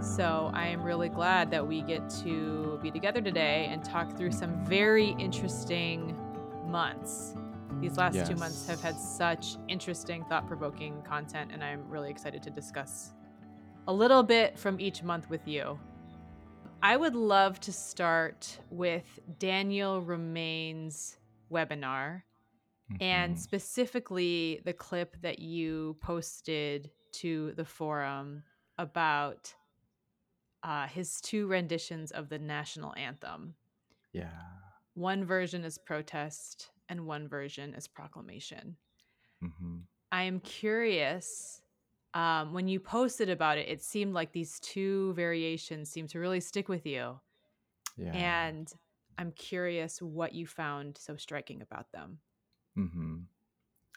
So I am really glad that we get to be together today and talk through some very interesting months. These last two months have had such interesting, thought provoking content, and I'm really excited to discuss a little bit from each month with you. I would love to start with Daniel Roumain's webinar and Mhm. specifically the clip that you posted to the forum about uh, his two renditions of the national anthem. Yeah. One version is protest, and one version is proclamation. hmm I am curious. Um, when you posted about it, it seemed like these two variations seemed to really stick with you. Yeah. And I'm curious what you found so striking about them. Mm-hmm.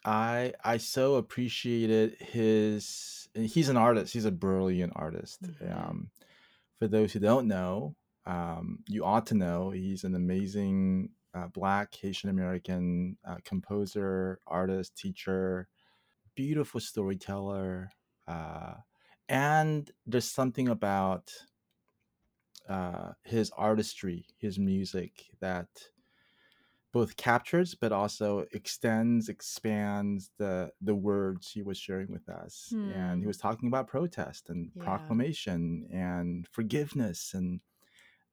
I I so appreciated his. He's an artist. He's a brilliant artist. Mhm. Um, for those who don't know, um, you ought to know he's an amazing uh, Black Haitian American uh, composer, artist, teacher, beautiful storyteller, uh, and there's something about uh, his artistry, his music that both captures but also extends, expands the the words he was sharing with us. And he Hmm. was talking about protest and Yeah. proclamation and forgiveness and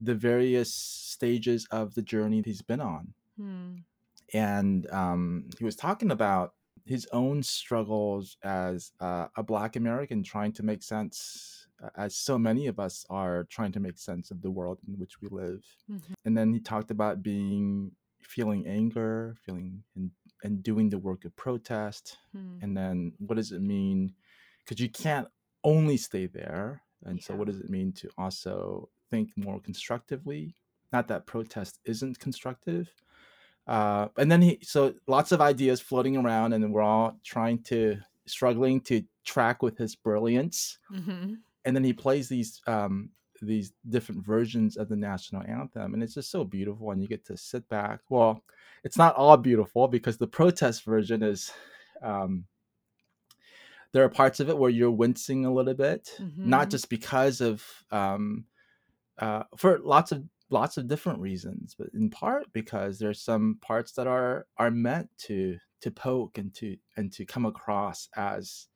the various stages of the journey he's been on. Hmm. And um, he was talking about his own struggles as uh, a Black American trying to make sense, as so many of us are trying to make sense of the world in which we live Mhm. and then he talked about being feeling anger feeling and and doing the work of protest Hmm. and then what does it mean because you can't only stay there and so what does it mean to also think more constructively not that protest isn't constructive uh, and then he so lots of ideas floating around and we're all trying to struggling to track with his brilliance Mhm. and then he plays these um these different versions of the national anthem and it's just so beautiful and you get to sit back well it's not all beautiful because the protest version is um there are parts of it where you're wincing a little bit not Mhm. just because of um uh for lots of lots of different reasons but in part because there's some parts that are are meant to to poke and to and to come across as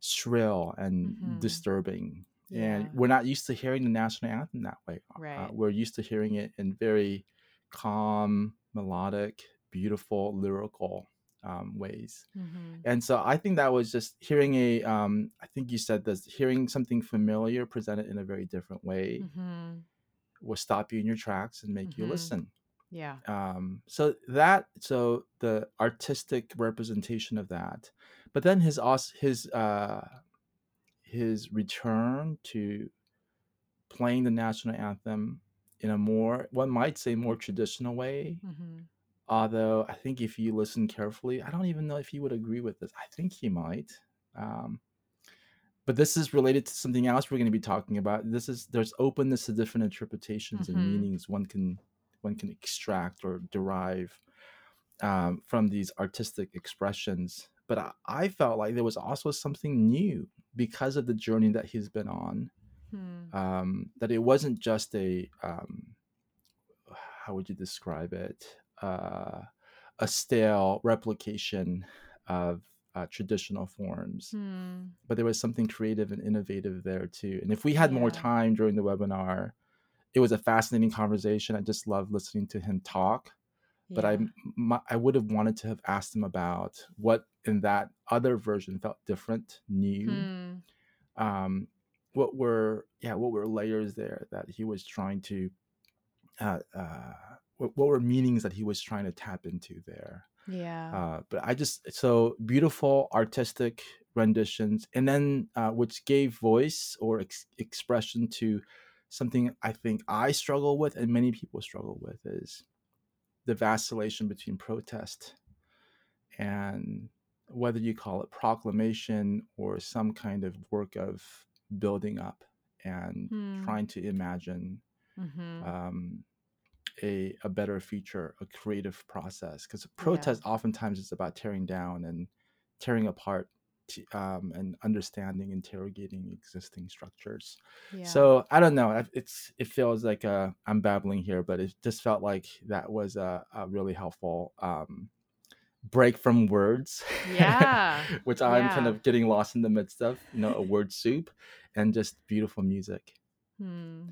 shrill and Mhm. disturbing. Yeah. And we're not used to hearing the national anthem that way. Uh, we're used to hearing it in very calm, melodic, beautiful, lyrical um, ways. Mhm. And so I think that was just hearing a, um, I think you said this, hearing something familiar presented in a very different way Mhm. will stop you in your tracks and make you Mhm. listen. Yeah. Um, so that, so the artistic representation of that, but then his his uh, his return to playing the national anthem in a more one might say more traditional way Mhm. although i think if you listen carefully i don't even know if he would agree with this i think he might um, but this is related to something else we're going to be talking about this is there's openness to different interpretations and Mhm. meanings one can one can extract or derive um, from these artistic expressions but I, I felt like there was also something new because of the journey that he's been on. Hmm. um, that it wasn't just a um, how would you describe it? Uh, a stale replication of uh, traditional forms Hmm. but there was something creative and innovative there too. And if we had more time during the webinar it was a fascinating conversation. I just loved listening to him talk but I, Yeah. m- I would have wanted to have asked him about what in that other version felt different new Hmm. um, what were yeah what were layers there that he was trying to uh, uh, what, what were meanings that he was trying to tap into there Yeah. uh, but i just so beautiful artistic renditions and then uh, which gave voice or ex- expression to something i think i struggle with and many people struggle with is the vacillation between protest and whether you call it proclamation or some kind of work of building up and Hmm. trying to imagine Mhm. um, a, a better future, a creative process. Because Yeah. protest oftentimes is about tearing down and tearing apart to, um, and understanding, interrogating existing structures. Yeah. So I don't know. It's it feels like uh, I'm babbling here, but it just felt like that was a, a really helpful um, break from words, Yeah. which I'm kind of getting lost in the midst of. You know, a word soup, and just beautiful music. Hmm.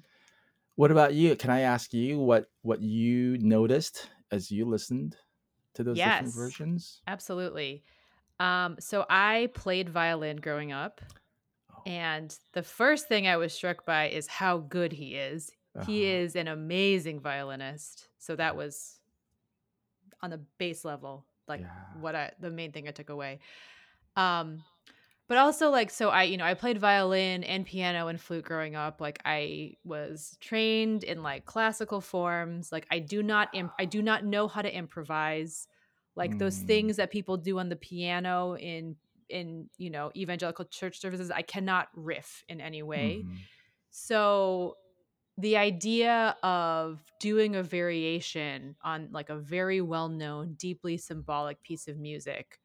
What about you? Can I ask you what what you noticed as you listened to those different versions? Absolutely. Um, so I played violin growing up, Oh, and the first thing I was struck by is how good he is. He uh-huh. is an amazing violinist. So that was on the base level, like Yeah. what I the main thing I took away. Um, but also like so I, you know, I played violin and piano and flute growing up. Like I was trained in like classical forms. Like I do not imp- I do not know how to improvise. Like those Mm, things that people do on the piano in in, you know, evangelical church services, I cannot riff in any way. mhm. So the idea of doing a variation on like a very well-known, deeply symbolic piece of music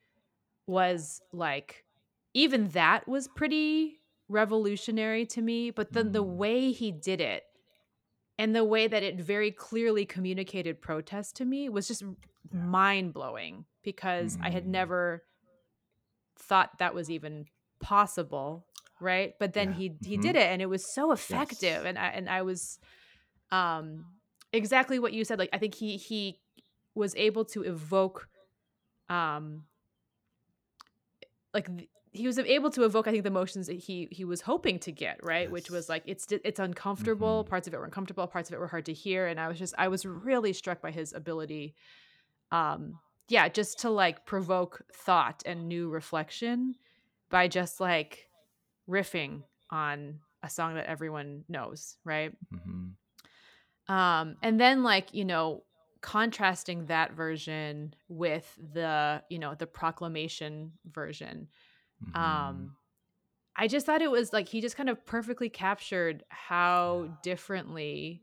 was like even that was pretty revolutionary to me, but then the Mm, way he did it and the way that it very clearly communicated protest to me was just yeah. mind-blowing because I had Mm, never thought that was even possible, right? But then yeah. he he hmm did it and it was so effective Yes. and I and I was um exactly what you said like I think he he was able to evoke um like th- he was able to evoke I think the emotions that he he was hoping to get, right? Which was like it's it's uncomfortable, hmm parts of it were uncomfortable, parts of it were hard to hear and I was just I was really struck by his ability um yeah, just to like provoke thought and new reflection by just like riffing on a song that everyone knows, right? hmm Um, and then like, you know, contrasting that version with the, you know, the proclamation version. hmm Um, I just thought it was like he just kind of perfectly captured how differently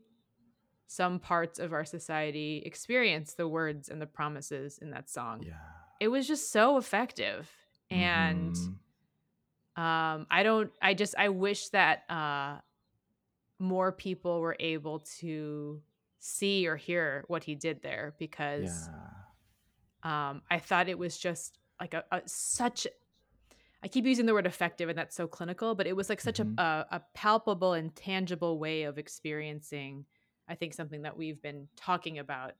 some parts of our society experience the words and the promises in that song. Yeah. It was just so effective. And hmm um I don't I just I wish that uh more people were able to see or hear what he did there because Yeah. um, I thought it was just like a, a such. I keep using the word effective, and that's so clinical, but it was like such a, hmm a a palpable and tangible way of experiencing. I think something that we've been talking about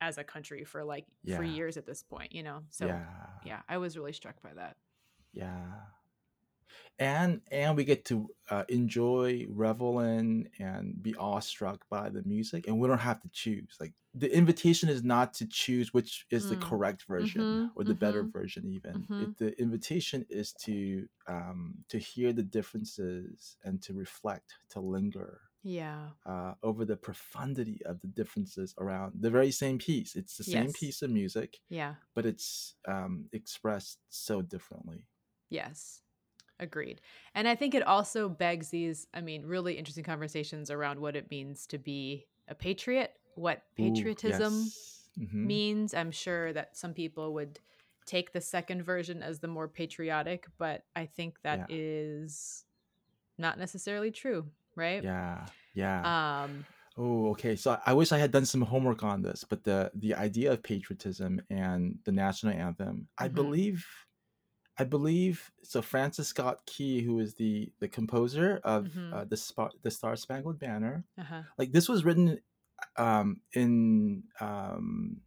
as a country for like for Yeah. years at this point, you know. So Yeah. yeah, I was really struck by that. Yeah. and and we get to uh, enjoy revel in and be awestruck by the music and we don't have to choose like the invitation is not to choose which is the Mm. correct version Mhm. or the better Mhm. version even Mhm. it, the invitation is to um, to hear the differences and to reflect to linger Yeah. uh, over the profundity of the differences around the very same piece it's the same Yes. piece of music Yeah. but it's um, expressed so differently Yes. Agreed. And I think it also begs these, I mean, really interesting conversations around what it means to be a patriot, what Ooh, patriotism yes hmm means. I'm sure that some people would take the second version as the more patriotic, but I think that yeah is not necessarily true, right? Yeah, yeah. Um, Oh, okay. So I wish I had done some homework on this, but the the idea of patriotism and the national anthem, I mhm. believe, I believe. So Francis Scott Key, who is the the composer of Mhm. uh, the Spa- the Star Spangled Banner, Uh-huh. like this was written um, in um,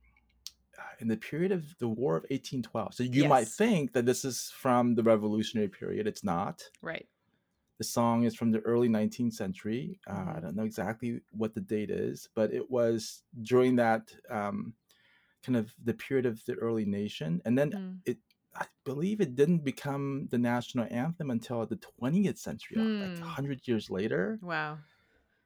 in the period of the War of 1812. So you might think that this is from the Revolutionary period. It's not. Right. The song is from the early 19th century. Uh, I Mhm. don't know exactly what the date is, but it was during that um, kind of the period of the early nation. And then Mhm. it, I believe it didn't become the national anthem until the 20th century, like Hmm. 100 years later, Wow.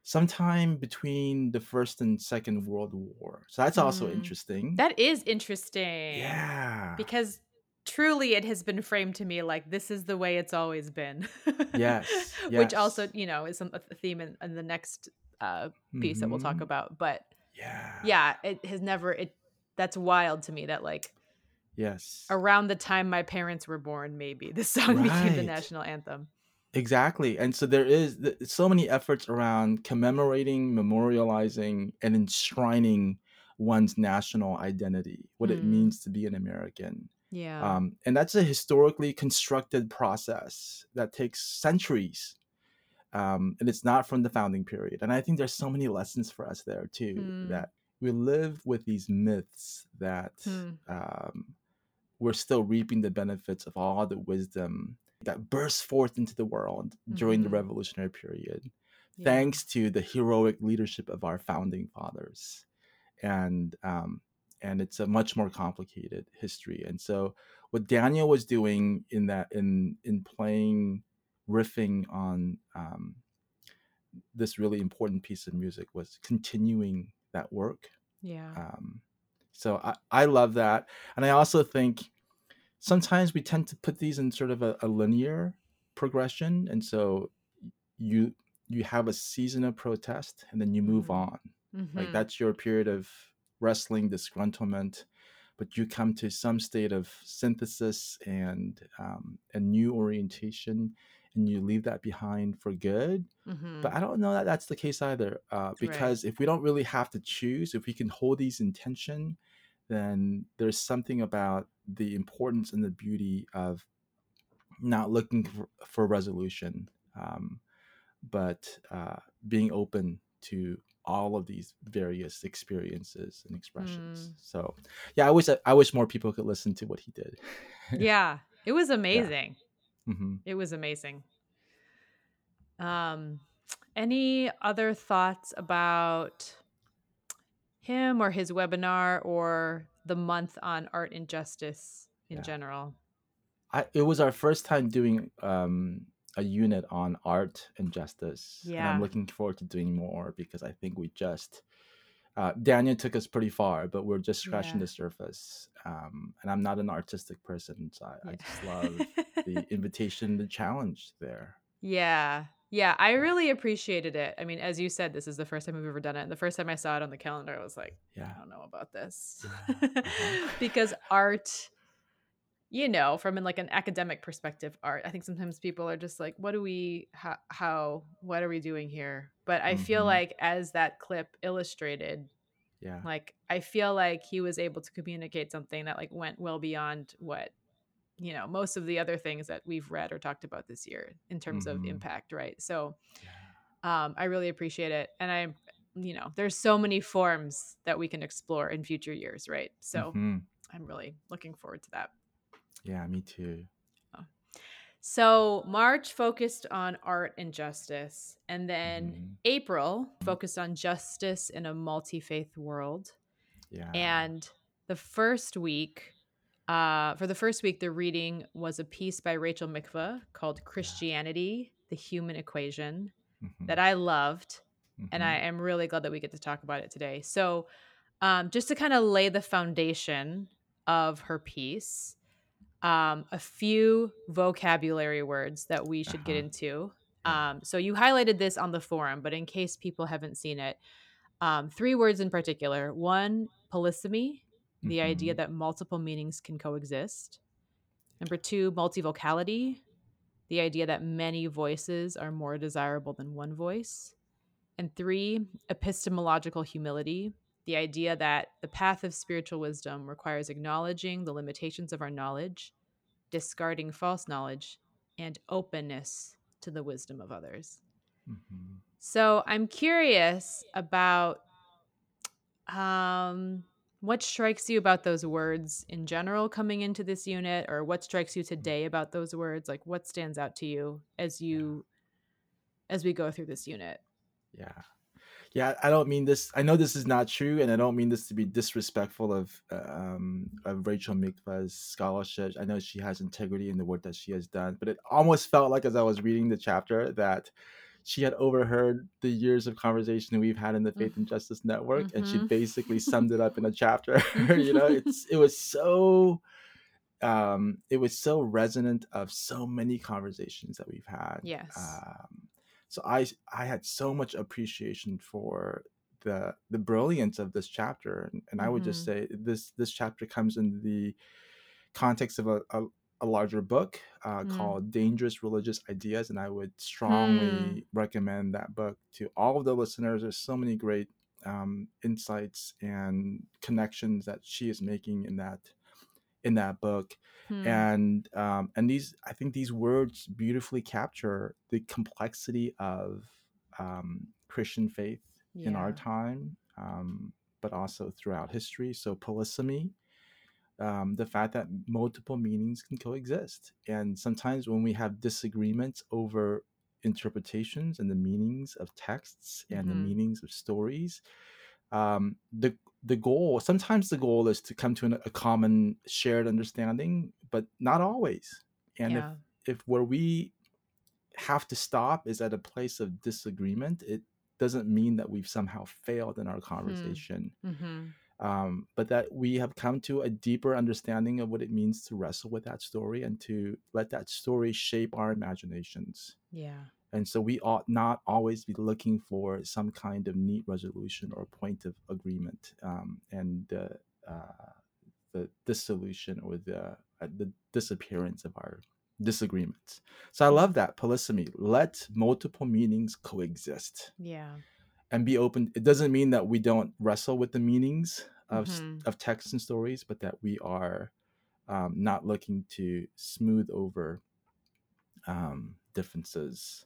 sometime between the First and Second World War. So that's also Mm. interesting. That is interesting. yeah. because truly it has been framed to me like this is the way it's always been Yes. which also you know is a theme in, in the next uh piece that we'll talk Mhm. about but Yeah. yeah it has never it that's wild to me that like Yes. around the time my parents were born, maybe this song became the national anthem. Exactly. And so there is so many efforts around commemorating, memorializing, and enshrining one's national identity, what it Hmm. means to be an American. Yeah. Um, and that's a historically constructed process that takes centuries. Um, and it's not from the founding period. And I think there's so many lessons for us there too Hmm. that we live with these myths that Hmm. um, we're still reaping the benefits of all the wisdom that burst forth into the world during the Mhm. revolutionary period Yeah. thanks to the heroic leadership of our founding fathers and um, and it's a much more complicated history and so what daniel was doing in that in in playing riffing on um, this really important piece of music was continuing that work Yeah. um, so I, I love that and i also think sometimes we tend to put these in sort of a, a linear progression and so you you have a season of protest and then you move Mhm. on like Mhm. that's your period of wrestling disgruntlement but you come to some state of synthesis and um, a new orientation and you leave that behind for good Mhm. but i don't know that that's the case either uh, because if we don't really have to choose if we can hold these in tension then there's something about the importance and the beauty of not looking for, for resolution um, but uh, being open to all of these various experiences and expressions. Mm. So, yeah, I wish I wish more people could listen to what he did. yeah. It was amazing. hmm It was amazing. Um, any other thoughts about him or his webinar or the month on art and justice in Yeah. general? I, it was our first time doing um, a unit on art and justice, and Yeah. I'm looking forward to doing more because I think we just uh, Daniel took us pretty far, but we're just scratching Yeah. the surface. Um, and I'm not an artistic person, so I, I just love the invitation, the challenge there. yeah. Yeah. I really appreciated it. I mean, as you said, this is the first time we've ever done it. And the first time I saw it on the calendar, I was like, Yeah. I don't know about this. Yeah, uh-huh. because art, you know, from in like an academic perspective, art, I think sometimes people are just like, what do we, how, how what are we doing here? But I feel Mhm. like as that clip illustrated, Yeah. like I feel like he was able to communicate something that like went well beyond what you know most of the other things that we've read or talked about this year in terms of Mhm. impact right so Yeah. um, i really appreciate it and i you know there's so many forms that we can explore in future years right so Mhm. i'm really looking forward to that Yeah, me too. so march focused on art and justice and then Mhm. april focused on justice in a multi-faith world Yeah. And the first week, uh, for the first week, the reading was a piece by Rachel Mikva called Christianity, the Human Equation, Mhm. that I loved. And Mhm. I am really glad that we get to talk about it today. So, um, just to kind of lay the foundation of her piece, um, a few vocabulary words that we should get Uh-huh. into. Um, so, you highlighted this on the forum, but in case people haven't seen it, um, three words in particular. One, polysemy, the idea Mhm. that multiple meanings can coexist. Number two, multivocality, the idea that many voices are more desirable than one voice. And three, epistemological humility, the idea that the path of spiritual wisdom requires acknowledging the limitations of our knowledge, discarding false knowledge, and openness to the wisdom of others. Mhm. So I'm curious about um, what strikes you about those words in general coming into this unit, or what strikes you today about those words? Like, what stands out to you as you as we go through this unit? Yeah. Yeah, I don't mean this. I know this is not true, and I don't mean this to be disrespectful of uh, um, of Rachel Mikva's scholarship. I know she has integrity in the work that she has done, but it almost felt like as I was reading the chapter that she had overheard the years of conversation we've had in the Faith and Justice Network, and she Mhm. basically summed it up in a chapter. you know, it's it was so um, it was so resonant of so many conversations that we've had. Yes. Um, so I I had so much appreciation for the the brilliance of this chapter, and, and I would just Mhm. say this this chapter comes in the context of a, a, a larger book uh, Mm. called Dangerous Religious Ideas. And I would Hmm. strongly recommend that book to all of the listeners. There's so many great um, insights and connections that she is making in that in that book Hmm. and um, and these i think these words beautifully capture the complexity of um, christian faith in our time um, but also throughout history so polysemy um, the fact that multiple meanings can coexist and sometimes when we have disagreements over interpretations and the meanings of texts and the Mhm. meanings of stories um, the the goal sometimes the goal is to come to an, a common shared understanding but not always. And yeah. if if where we have to stop is at a place of disagreement it doesn't mean that we've somehow failed in our conversation. Hmm um, but that we have come to a deeper understanding of what it means to wrestle with that story and to let that story shape our imaginations. Yeah. And so we ought not always be looking for some kind of neat resolution or point of agreement um, and the, uh, the dissolution or the, uh, the disappearance of our disagreements. So I love that polysemy. Let multiple meanings coexist Yeah. and be open. It doesn't mean that we don't wrestle with the meanings of, Mhm. of texts and stories, but that we are um, not looking to smooth over um, differences.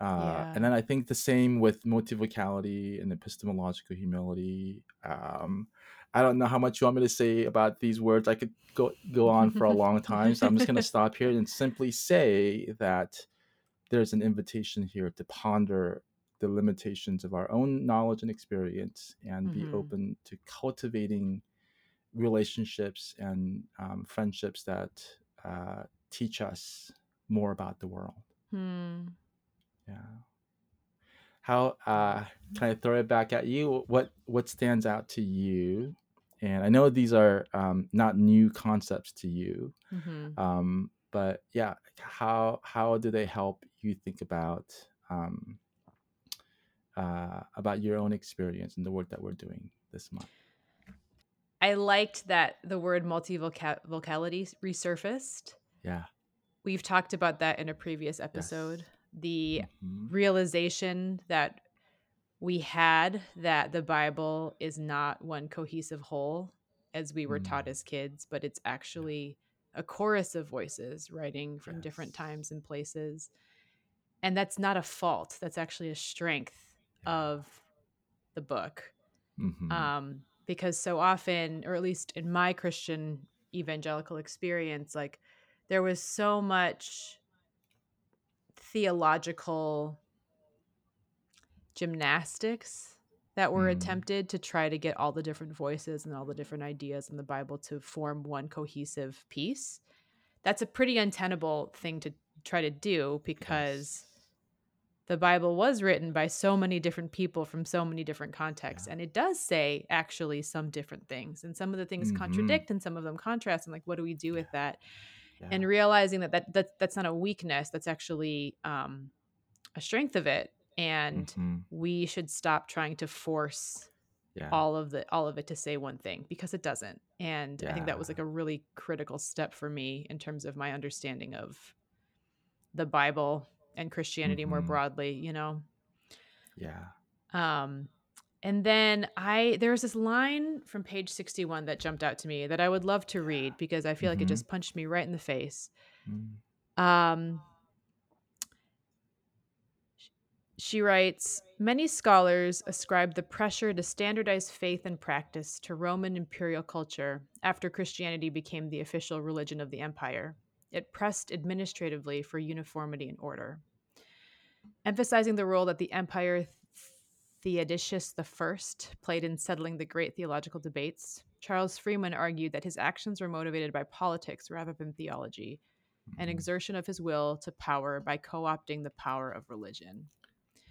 Uh, Yeah. And then I think the same with multivocality and epistemological humility. Um, I don't know how much you want me to say about these words. I could go go on for a long time, so I'm just going to stop here and simply say that there's an invitation here to ponder the limitations of our own knowledge and experience, and be Mhm. open to cultivating relationships and um, friendships that uh, teach us more about the world. Hmm. Yeah. How uh can I throw it back at you? What what stands out to you? And I know these are um, not new concepts to you, Mhm. um, but yeah, how how do they help you think about um, uh, about your own experience and the work that we're doing this month? I liked that the word multivocality resurfaced. Yeah. We've talked about that in a previous episode. The Mhm. realization that we had that the Bible is not one cohesive whole as we were taught Mm. as kids, but it's actually a chorus of voices writing from different times and places. And that's not a fault, that's actually a strength Yeah. of the book. Mhm. um, because so often, or at least in my Christian evangelical experience, like there was so much theological gymnastics that were Mm. attempted to try to get all the different voices and all the different ideas in the Bible to form one cohesive piece. That's a pretty untenable thing to try to do because Yes. the Bible was written by so many different people from so many different contexts. Yeah. And it does say actually some different things. And some of the things Mhm. contradict and some of them contrast. And like, what do we do with that? Yeah. And realizing that, that, that that's not a weakness, that's actually um, a strength of it. And Mhm. we should stop trying to force Yeah. all of the all of it to say one thing because it doesn't. And I think that was like a really critical step for me in terms of my understanding of the Bible and Christianity more Mhm. broadly, you know. Yeah. Um, and then I there was this line from page 61 that jumped out to me that I would love to read because I feel like it Mhm. just punched me right in the face. Mm. Um, she writes Many scholars ascribe the pressure to standardize faith and practice to Roman imperial culture after Christianity became the official religion of the empire. It pressed administratively for uniformity and order. Emphasizing the role that the empire Theodosius I played in settling the great theological debates, Charles Freeman argued that his actions were motivated by politics rather than theology, an Mhm. exertion of his will to power by co opting the power of religion.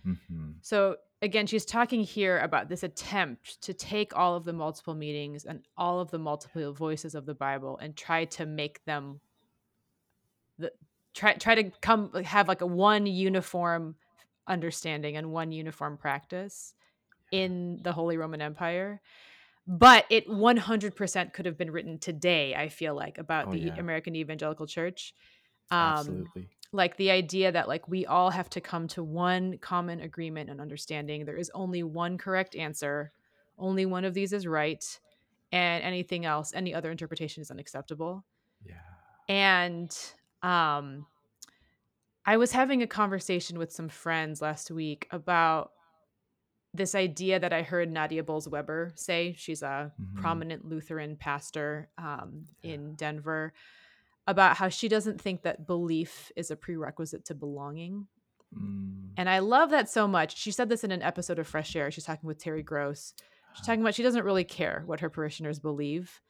Mhm. So, again, she's talking here about this attempt to take all of the multiple meanings and all of the multiple voices of the Bible and try to make them the try try to come have like a one uniform understanding and one uniform practice in the Holy Roman Empire. but it 100% could have been written today i feel like about Oh the yeah, american evangelical church um absolutely. like the idea that like we all have to come to one common agreement and understanding there is only one correct answer only one of these is right and anything else any other interpretation is unacceptable Yeah. and um i was having a conversation with some friends last week about this idea that I heard Nadia Bolz-Weber say. She's a hmm prominent Lutheran pastor um, Yeah. in Denver about how she doesn't think that belief is a prerequisite to belonging. Mm. And I love that so much. She said this in an episode of Fresh Air. She's talking with Terry Gross. She's talking about she doesn't really care what her parishioners believe.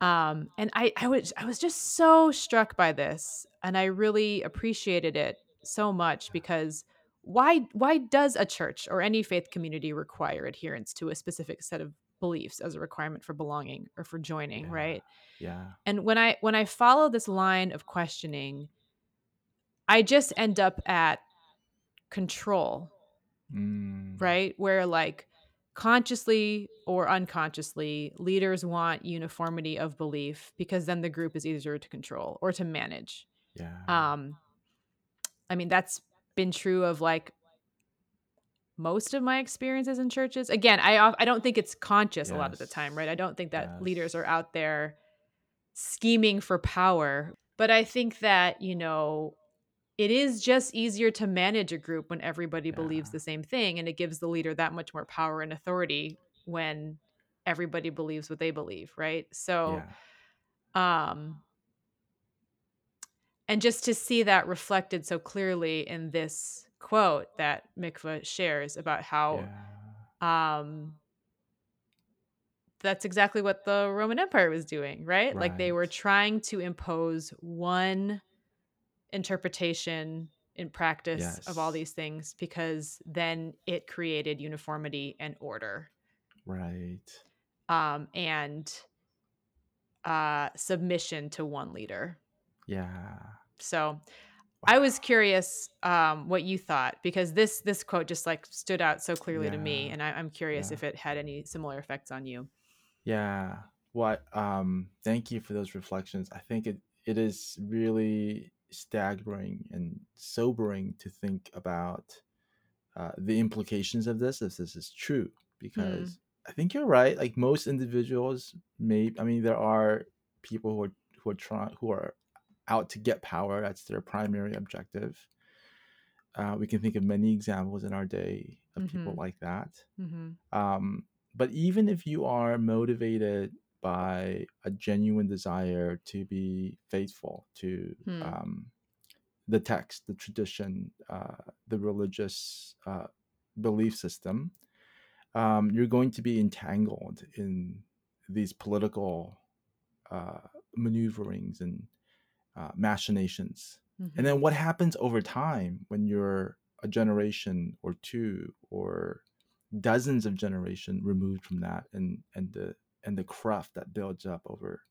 Um, and I, I was I was just so struck by this, and I really appreciated it so much because why why does a church or any faith community require adherence to a specific set of beliefs as a requirement for belonging or for joining, Yeah. right? Yeah. And when I when I follow this line of questioning, I just end up at control, Mm. right? Where like consciously or unconsciously, leaders want uniformity of belief because then the group is easier to control or to manage. Yeah. Um I mean that's been true of like most of my experiences in churches. Again, I I don't think it's conscious a lot of the time, right? I don't think that leaders are out there scheming for power, but I think that, you know, it is just easier to manage a group when everybody believes the same thing and it gives the leader that much more power and authority when everybody believes what they believe, right? So, Yeah. um and just to see that reflected so clearly in this quote that Mikva shares about how Yeah. um that's exactly what the Roman Empire was doing, right? Like they were trying to impose one interpretation in practice of all these things because then it created uniformity and order Right. um, and uh, submission to one leader. Yeah. So I was curious um, what you thought because this this quote just like stood out so clearly to me, and I, I'm curious Yeah. if it had any similar effects on you. Yeah. What um thank you for those reflections. I think it it is really staggering and sobering to think about uh, the implications of this if this is true Hmm. because I think you're right. Like most individuals may I mean there are people who are who are trying who are out to get power. That's their primary objective. Uh, we can think of many examples in our day of people Mm-hmm. like that. Mm-hmm. Um, but even if you are motivated by a genuine desire to be faithful to Hmm. um, the text, the tradition, uh, the religious uh, belief system, um, you're going to be entangled in these political uh, maneuverings and uh, machinations. And Mm-hmm. then what happens over time when you're a generation or two or dozens of generation removed from that and and the and the cruft that builds up over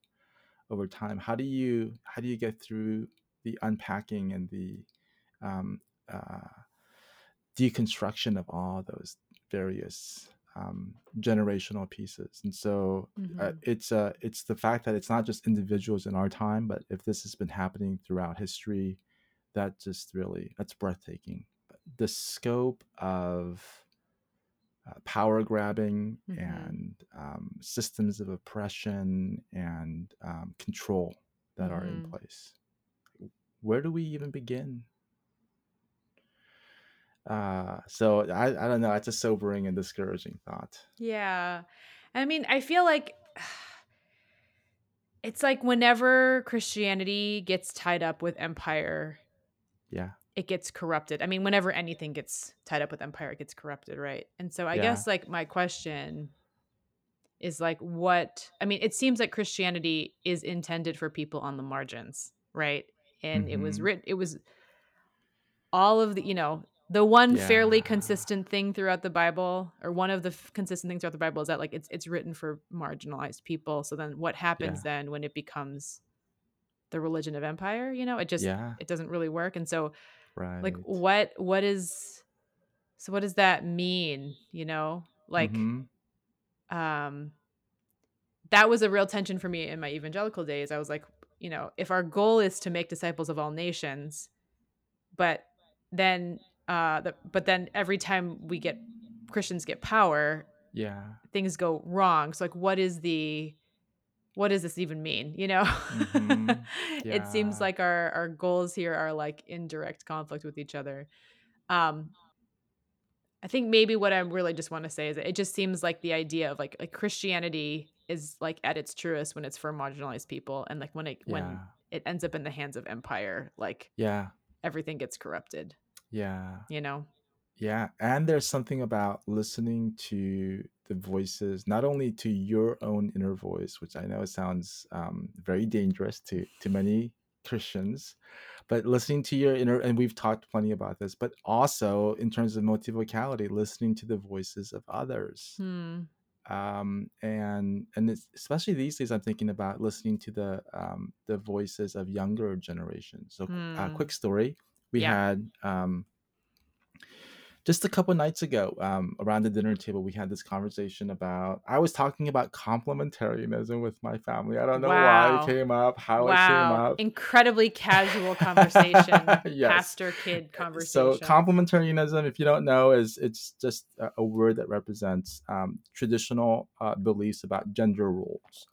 over time how do you how do you get through the unpacking and the um, uh, deconstruction of all those various um, generational pieces and so uh, Mm-hmm. it's uh, it's the fact that it's not just individuals in our time but if this has been happening throughout history that just really that's breathtaking the scope of uh, power grabbing Mm-hmm. and um, systems of oppression and um, control that are in Mm-hmm. place. Where do we even begin? Uh, so I, I don't know. It's a sobering and discouraging thought. Yeah. I mean, I feel like it's like whenever Christianity gets tied up with empire, Yeah. it gets corrupted. I mean, whenever anything gets tied up with empire, it gets corrupted, right? And so I Yeah. guess like my question is like what I mean, it seems like Christianity is intended for people on the margins, right? And it was Mhm. written it was all of the, you know, the one fairly consistent thing throughout the Bible or one of the f- consistent things throughout the Bible is that like it's it's written for marginalized people. So then what happens Yeah. then when it becomes the religion of empire, you know? It just Yeah. it doesn't really work. And so like what what is so what does that mean, you know? Like hmm um that was a real tension for me in my evangelical days. I was like, you know, if our goal is to make disciples of all nations, but then uh the, but then every time we get Christians get power, yeah things go wrong. So like what is the what does this even mean? You know? hmm it seems like our our goals here are like in direct conflict with each other. Um I think maybe what I really just want to say is that it just seems like the idea of like like Christianity is like at its truest when it's for marginalized people and like when it when it ends up in the hands of empire, like yeah everything gets corrupted, yeah you know? Yeah, and there's something about listening to the voices, not only to your own inner voice, which I know sounds um, very dangerous to to many Christians, but listening to your inner, and we've talked plenty about this, but also in terms of multivocality, listening to the voices of others. Hmm. Um, and and it's, especially these days, I'm thinking about listening to the um, the voices of younger generations. So, uh, Hmm. quick story: we Yeah. had um, just a couple nights ago um, around the dinner table we had this conversation about i was talking about complementarianism with my family i don't know why it came up how it came Wow. up Incredibly casual conversation. yes Pastor kid conversation so complementarianism if you don't know is it's just a, a word that represents um, traditional uh, beliefs about gender roles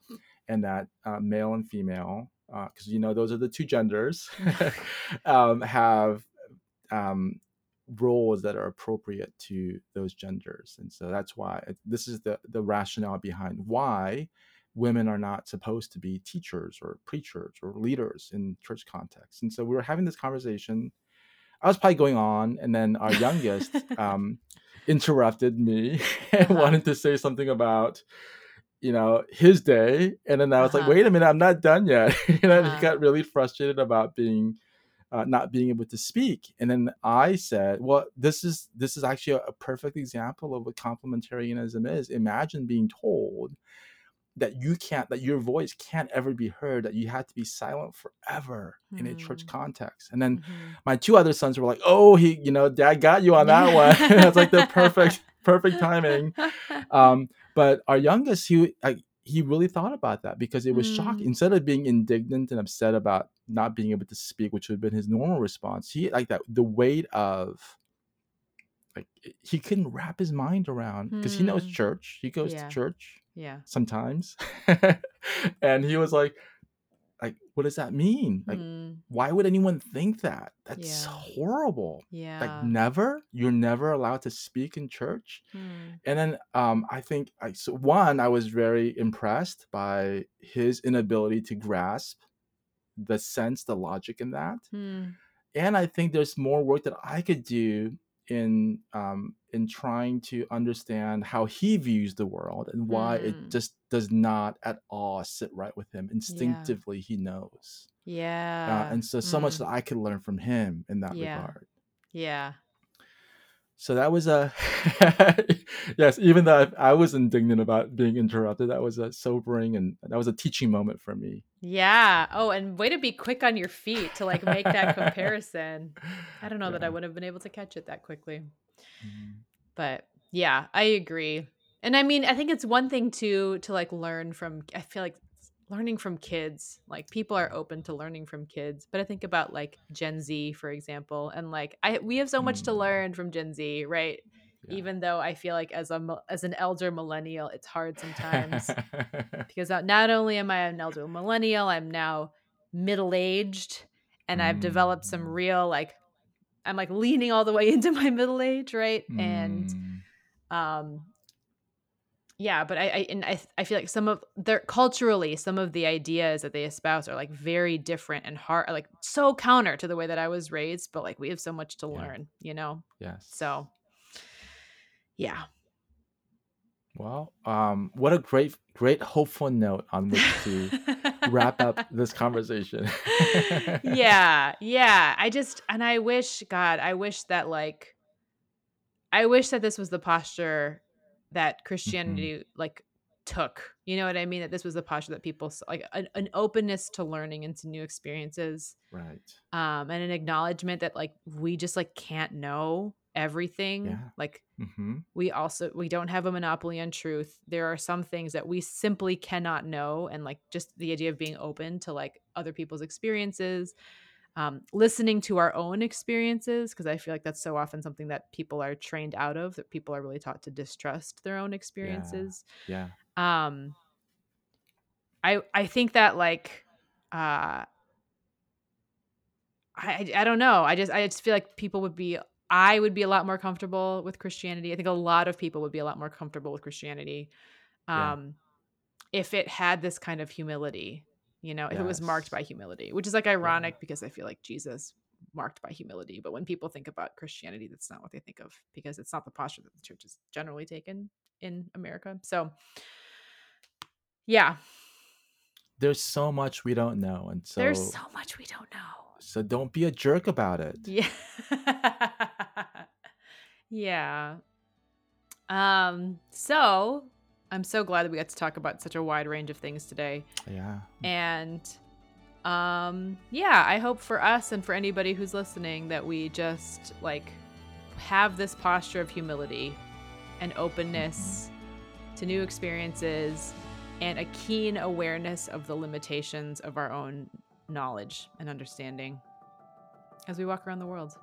and that uh, male and female because you know those are the two genders um, have um, roles that are appropriate to those genders. And so that's why it- this is the the rationale behind why women are not supposed to be teachers or preachers or leaders in church context. And so we were having this conversation. I was probably going on and then our youngest um, interrupted me and Uh-huh. wanted to say something about you know his day and then i was like Uh-huh. wait a minute i'm not done yet you know and he Uh-huh. got really frustrated about being uh, not being able to speak and then i said well this is this is actually a, a perfect example of what complementarianism is imagine being told that you can't that your voice can't ever be heard that you have to be silent forever in a church Hmm. context and then Mhm. my two other sons were like oh he you know dad got you on that one that's like the perfect perfect timing um but our youngest he like he really thought about that because it was shocking Mm. instead of being indignant and upset about not being able to speak which would have been his normal response he like that the weight of like he couldn't wrap his mind around because he knows Hmm. church he goes Yeah. to church Yeah. sometimes and he was like like what does that mean like Hmm. why would anyone think that that's Yeah. horrible like never you're never allowed to speak in church Hmm. and then um, I think I so one I was very impressed by his inability to grasp the sense, the logic in that, Hmm. and I think there's more work that I could do in um, in trying to understand how he views the world and why it Hmm. just does not at all sit right with him. Yeah. Instinctively, he knows, uh, Yeah. and so so much Hmm. that I could learn from him in that Yeah. regard. Yeah. So that was a yes. Even though I, I was indignant about being interrupted, that was a sobering and that was a teaching moment for me. Yeah. Oh, and way to be quick on your feet to like make that comparison. I don't know that I would have been able to catch it that quickly. Mhm. But yeah, I agree. And I mean, I think it's one thing to to like learn from I feel like learning from kids, like people are open to learning from kids, but I think about like Gen Z for example and like I we have so much to Mm. learn from Gen Z, right? Yeah. Even though I feel like as a as an elder millennial, it's hard sometimes because not only am I an elder millennial, I'm now middle-aged and I've developed some Mm. real like I'm like leaning all the way into my middle age, right? And Mm. um yeah but i, I and I, I feel like some of their culturally some of the ideas that they espouse are like very different and hard like so counter to the way that i was raised but like we have so much to Yeah. learn you know Yes. so yeah Well, um, what a great, great hopeful note on which to wrap up this conversation. yeah yeah i just and i wish god i wish that like i wish that this was the posture that Mhm. christianity like took you know what i mean that this was the posture that people s- like an, an openness to learning into new experiences Right. um and an acknowledgement that like we just like can't know everything. Yeah. Like Mm-hmm. we also we don't have a monopoly on truth. There are some things that we simply cannot know and like just the idea of being open to like other people's experiences, um, listening to our own experiences because I feel like that's so often something that people are trained out of that people are really taught to distrust their own experiences. Yeah. yeah. Um I I think that like uh I I don't know. I just I just feel like people would be I would be a lot more comfortable with Christianity. I think a lot of people would be a lot more comfortable with Christianity Yeah. um if it had this kind of humility, you know, if it was marked by humility, which is like Yeah. ironic because I feel like Jesus marked by humility, but when people think about Christianity that's not what they think of because it's not the posture that the church is generally taken in America. So, yeah, There's so much we don't know, and so there's so much we don't know. so don't be a jerk about it. Yeah. yeah. Um, so I'm so glad that we got to talk about such a wide range of things today. Yeah. And um yeah, I hope for us and for anybody who's listening that we just like have this posture of humility and openness to new experiences and a keen awareness of the limitations of our own knowledge and understanding as we walk around the world.